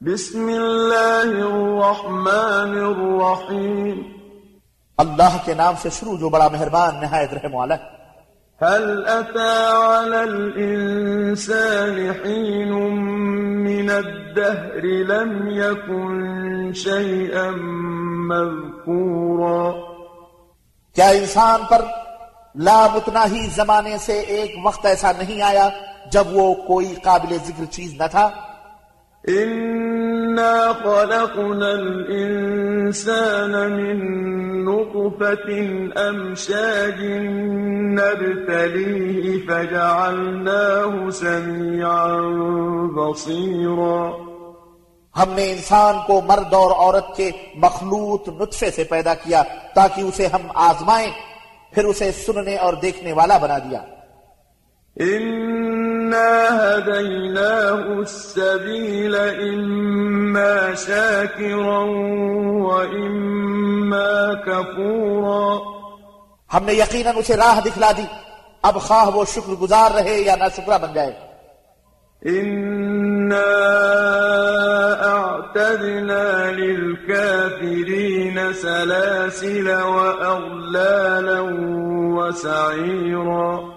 بسم الله الرحمن الرحيم اللہ کے نام سے شروع جو بڑا مہربان نہایت رحم والا ہے هل أتى على الإنسان حين من الدهر لم يكن شيئا مذكورا کیا انسان پر لامتناہی زمانے سے ایک وقت ایسا نہیں آیا جب وہ کوئی قابل ذکر چیز نہ تھا؟ إنا خلقنا الإنسان من نطفة أمشاج نبتليه فجعلناه سميعا بصيرا ہم نے انسان کو مرد اور عورت کے مخلوط نطفے سے پیدا کیا تاکہ اسے ہم آزمائیں پھر اسے سننے اور دیکھنے والا بنا دیا۔ إنا هديناه السبيل إما شاكرا وإما كفورا. ہم نے یقیناً اسے راہ دکھلا دی۔ اب خواہ وہ شکر گزار رہے یا نہ شکرہ بن جائے۔ إنا أعتدنا للكافرين سلاسل وأغلالا وسعيرا.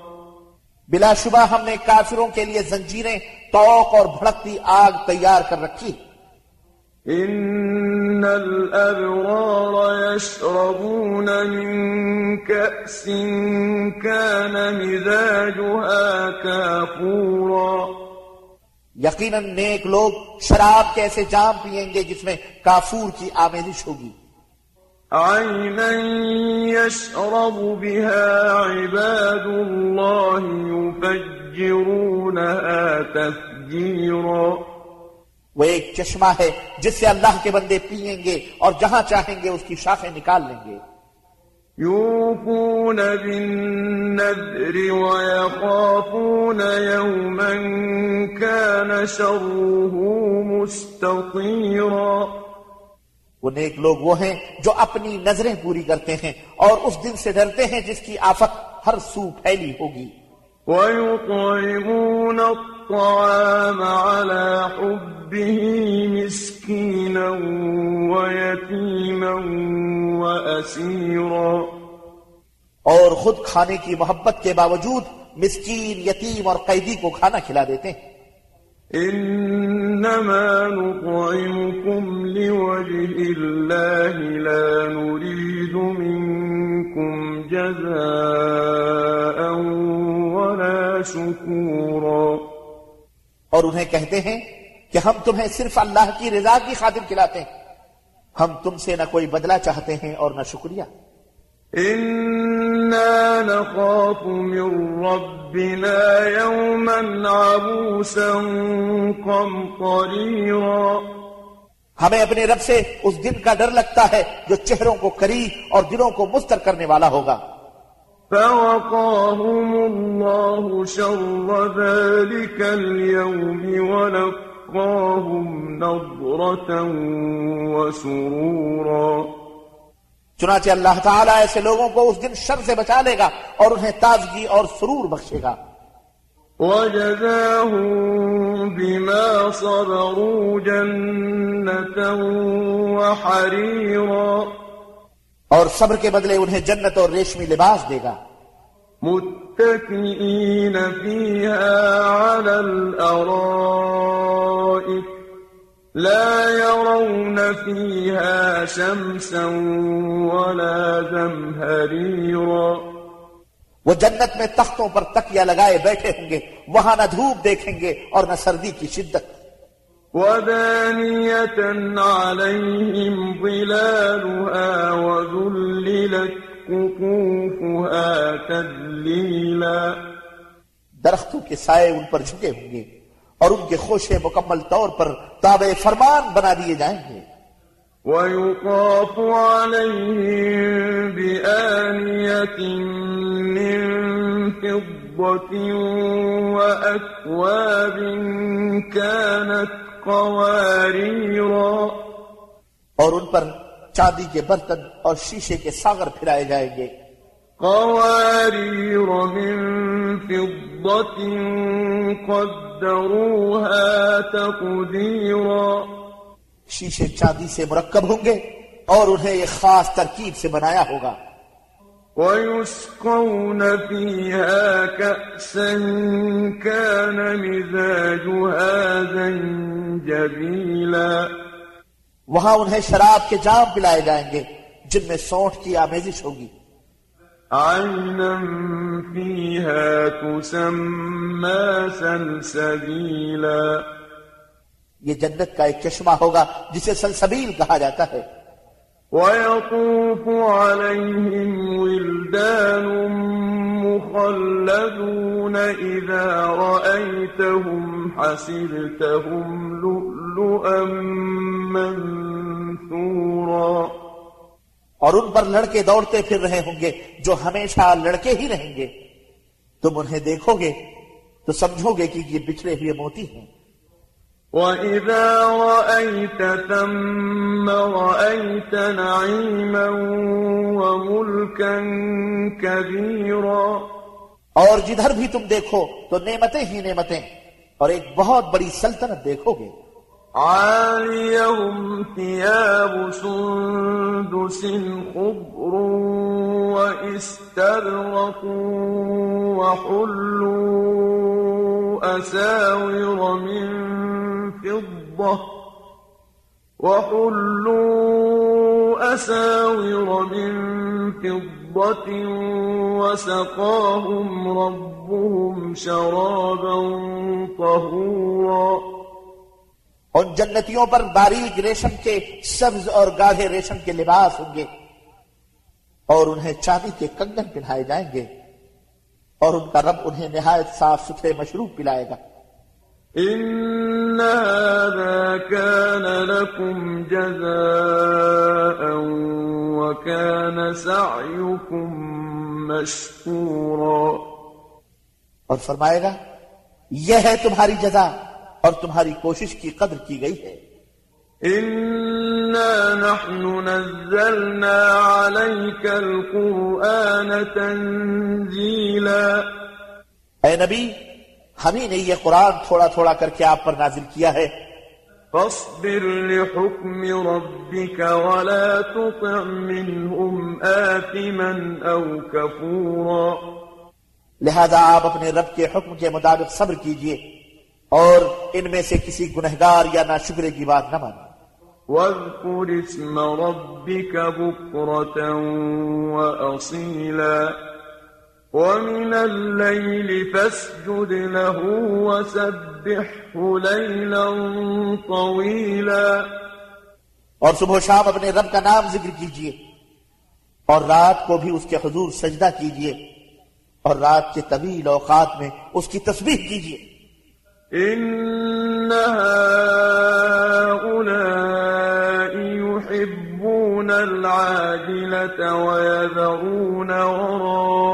بلا شبہ ہم نے کافروں کے لیے زنجیریں توق اور بھڑکتی آگ تیار کر رکھی۔ إن الأبرار يشربون من كأس كان مزاجها كافورا۔ یقیناً نیک لوگ شراب کے ایسے جام پیئیں گے جس میں کافور کی آمیزش ہوگی۔ عينا يشرب بها عباد الله يفجرونها تفجيرا وہ ایک چشمہ ہے جس سے اللہ کے بندے پیئیں گے اور جہاں چاہیں گے اس کی شاخیں نکال لیں گے۔ يوفون بالنذر ويخافون يوما كان شره مستطيرا وہ نیک لوگ وہ ہیں جو اپنی نظریں پوری کرتے ہیں اور اس دن سے ڈرتے ہیں جس کی آفت ہر سو پھیلی ہوگی۔ ويطعمون الطعام على حبه مسكينا ويتيما وأسيرا۔ اور خود کھانے کی محبت کے باوجود مسکین یتیم اور قیدی کو کھانا کھلا دیتے ہیں۔ إنما نطعمكم لوجه الله لا نريد منكم جزاء ولا شكورا اور انہیں کہتے ہیں کہ ہم تمہیں صرف اللہ کی رضا کی خاطر کھلاتے ہیں۔ ہم تم سے نہ کوئی بدلہ چاہتے ہیں اور نہ شکریہ۔ إنا نخاف من ربنا يوما عبوسا قمطريرا ہمیں اپنے رب سے اس دن کا ڈر لگتا ہے جو چہروں کو کری اور دلوں کو مستر کرنے والا ہوگا۔ فوقاهم الله شر ذلك اليوم ولقاهم نضرة وسرورا چنانچہ اللہ تعالیٰ ایسے لوگوں کو اس دن شر سے بچا لے گا اور انہیں تازگی اور سرور بخشے گا۔ وجزاهم بما صبروا جنة وحريرا۔ اور صبر کے بدلے انہیں جنت اور ریشمی لباس دے گا۔ متكئين فيها على الأرائك۔ لا يرون فيها شمسا ولا زمهريرا. وہ جنت میں تختوں پر تکیا لگائے بیٹھے ہوں گے وہاں نہ دھوپ دیکھیں گے اور نہ سردی کی شدت۔ ودانية عليهم ظلالها وذللت قطوفها تذليلا۔ درختوں کے سائے ان پر جھکے ہوں گے۔ اور ان کے خوشے مکمل طور پر تابع فرمان بنا دیے جائیں گے۔ ويطاف عليهم بآنية من فضة وأكواب كانت قواريرا۔ اور ان پر چاندی کے برتن اور شیشے کے ساغر پھرائے جائیں گے۔ قوارير من فضة قدروها تقديرا شیشے چاندی سے مرکب ہوں گے اور انہیں ایک خاص ترکیب سے بنایا ہوگا۔ ويسقون فيها كأسا كان مزاجها زنجبيلا وہاں انہیں شراب کے جام پلائے جائیں گے جن میں سونٹ کی آمیزش ہوگی۔ عينا فيها تسمى سلسبيلا. یہ جنت کا ایک چشمہ ہوگا جسے سلسبیل کہا جاتا ہے ويطوف عليهم ولدان مخلدون إذا رأيتهم حسبتهم لؤلؤا منثورا. اور ان پر لڑکے دوڑتے پھر رہے ہوں گے جو ہمیشہ لڑکے ہی رہیں گے۔ تم انہیں دیکھو گے تو سمجھو گے کہ یہ بچھڑے ہوئے موتی ہیں۔ وَإِذَا رَأَيْتَ ثَمَّ رَأَيْتَ نَعِيمًا وَمُلْكًا كَبِيرًا۔ اور جدھر بھی تم دیکھو تو نعمتیں ہی نعمتیں۔ اور ایک بہت بڑی سلطنت دیکھو گے۔ عاليهم ثياب سندس خضر وإستبرق وحلوا أساور من فضة وحلوا أساور من فضة وسقاهم ربهم شرابا طهورا ان جنتیوں پر باریک ریشم کے سبز اور گاڑھے ریشم کے لباس ہوں گے اور انہیں چاندی کے کنگن پہنائے جائیں گے اور ان کا رب انہیں نہایت صاف ستھرے مشروب پلائے گا۔ إن هذا كان لكم جزاء وكان سعيكم مشكورا۔ اور فرمائے گا یہ ہے تمہاری جزا۔ اور تمہاری کوشش کی قدر کی گئی ہے۔ إنا نحن نزلنا عليك القرآن تنزيلا۔ اے نبی ہمیں نے یہ قرآن تھوڑا تھوڑا کر کے آپ پر نازل کیا ہے۔ فاصبر لحكم ربك ولا تطع منهم آثما أو كفورا لہذا آپ اپنے رب کے حکم کے مطابق صبر کیجیے۔ اور ان میں سے کسی گنہگار یا ناشکرے کی بات نہ مانیں واذكر اسم ربك بكرة وأصيلا ومن الليل فاسجد له وسبحه ليلا طويلا اور صبح و شام اپنے رب کا نام ذکر کیجیے۔ اور رات کو بھی اس کے حضور سجدہ کیجیے۔ اور رات کے طویل اوقات میں اس کی تسبیح کیجیے۔ إن هؤلاء يحبون العاجلة ويذرون وراءهم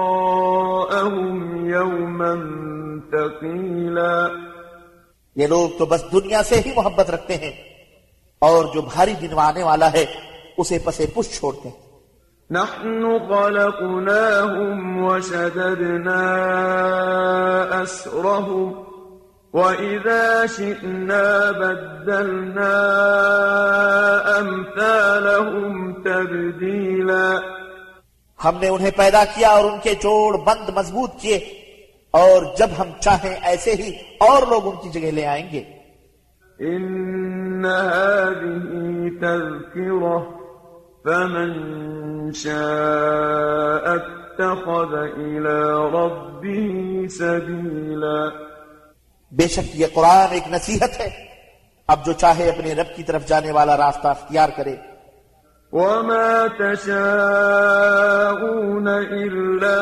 يوما ثقيلا یہ لوگ تو بس دنیا سے ہی محبت رکھتے ہیں اور جو بھاری دن آنے والا ہے اسے پسے پش چھوڑتے ہیں۔ نحن خلقناهم وشددنا أسرهم وإذا شئنا بدلنا أمثالهم تبديلا ہم نے انہیں پیدا کیا اور ان کے جوڑ بند مضبوط کیے اور جب ہم چاہیں ایسے ہی اور لوگ ان کی جگہ لے آئیں گے۔ إن هذه تذكرة فمن شاء اتخذ إلى ربه سبيلا بے شک یہ قرآن ایک نصیحت ہے۔ اب جو چاہے اپنے رب کی طرف جانے والا راستہ اختیار کرے۔ وما تشاءون إلا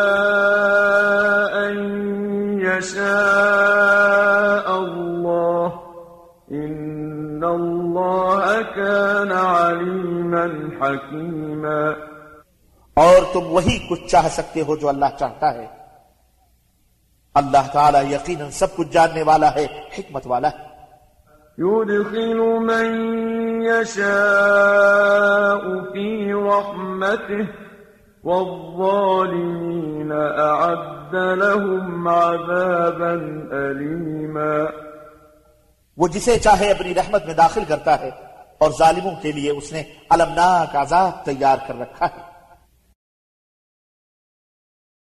أن يشاء الله إن الله كان عليما حكيما۔ اور تم وہی کچھ چاہ سکتے ہو جو اللہ چاہتا ہے۔ اللہ تعالیٰ یقیناً سب کچھ جاننے والا ہے حکمت والا ہے۔ يدخل من يشاء في رحمته والظالمين أعد لهم عذابا أليما وہ جسے چاہے اپنی رحمت میں داخل کرتا ہے اور ظالموں کے لیے اس نے المناک عذاب تیار کر رکھا ہے۔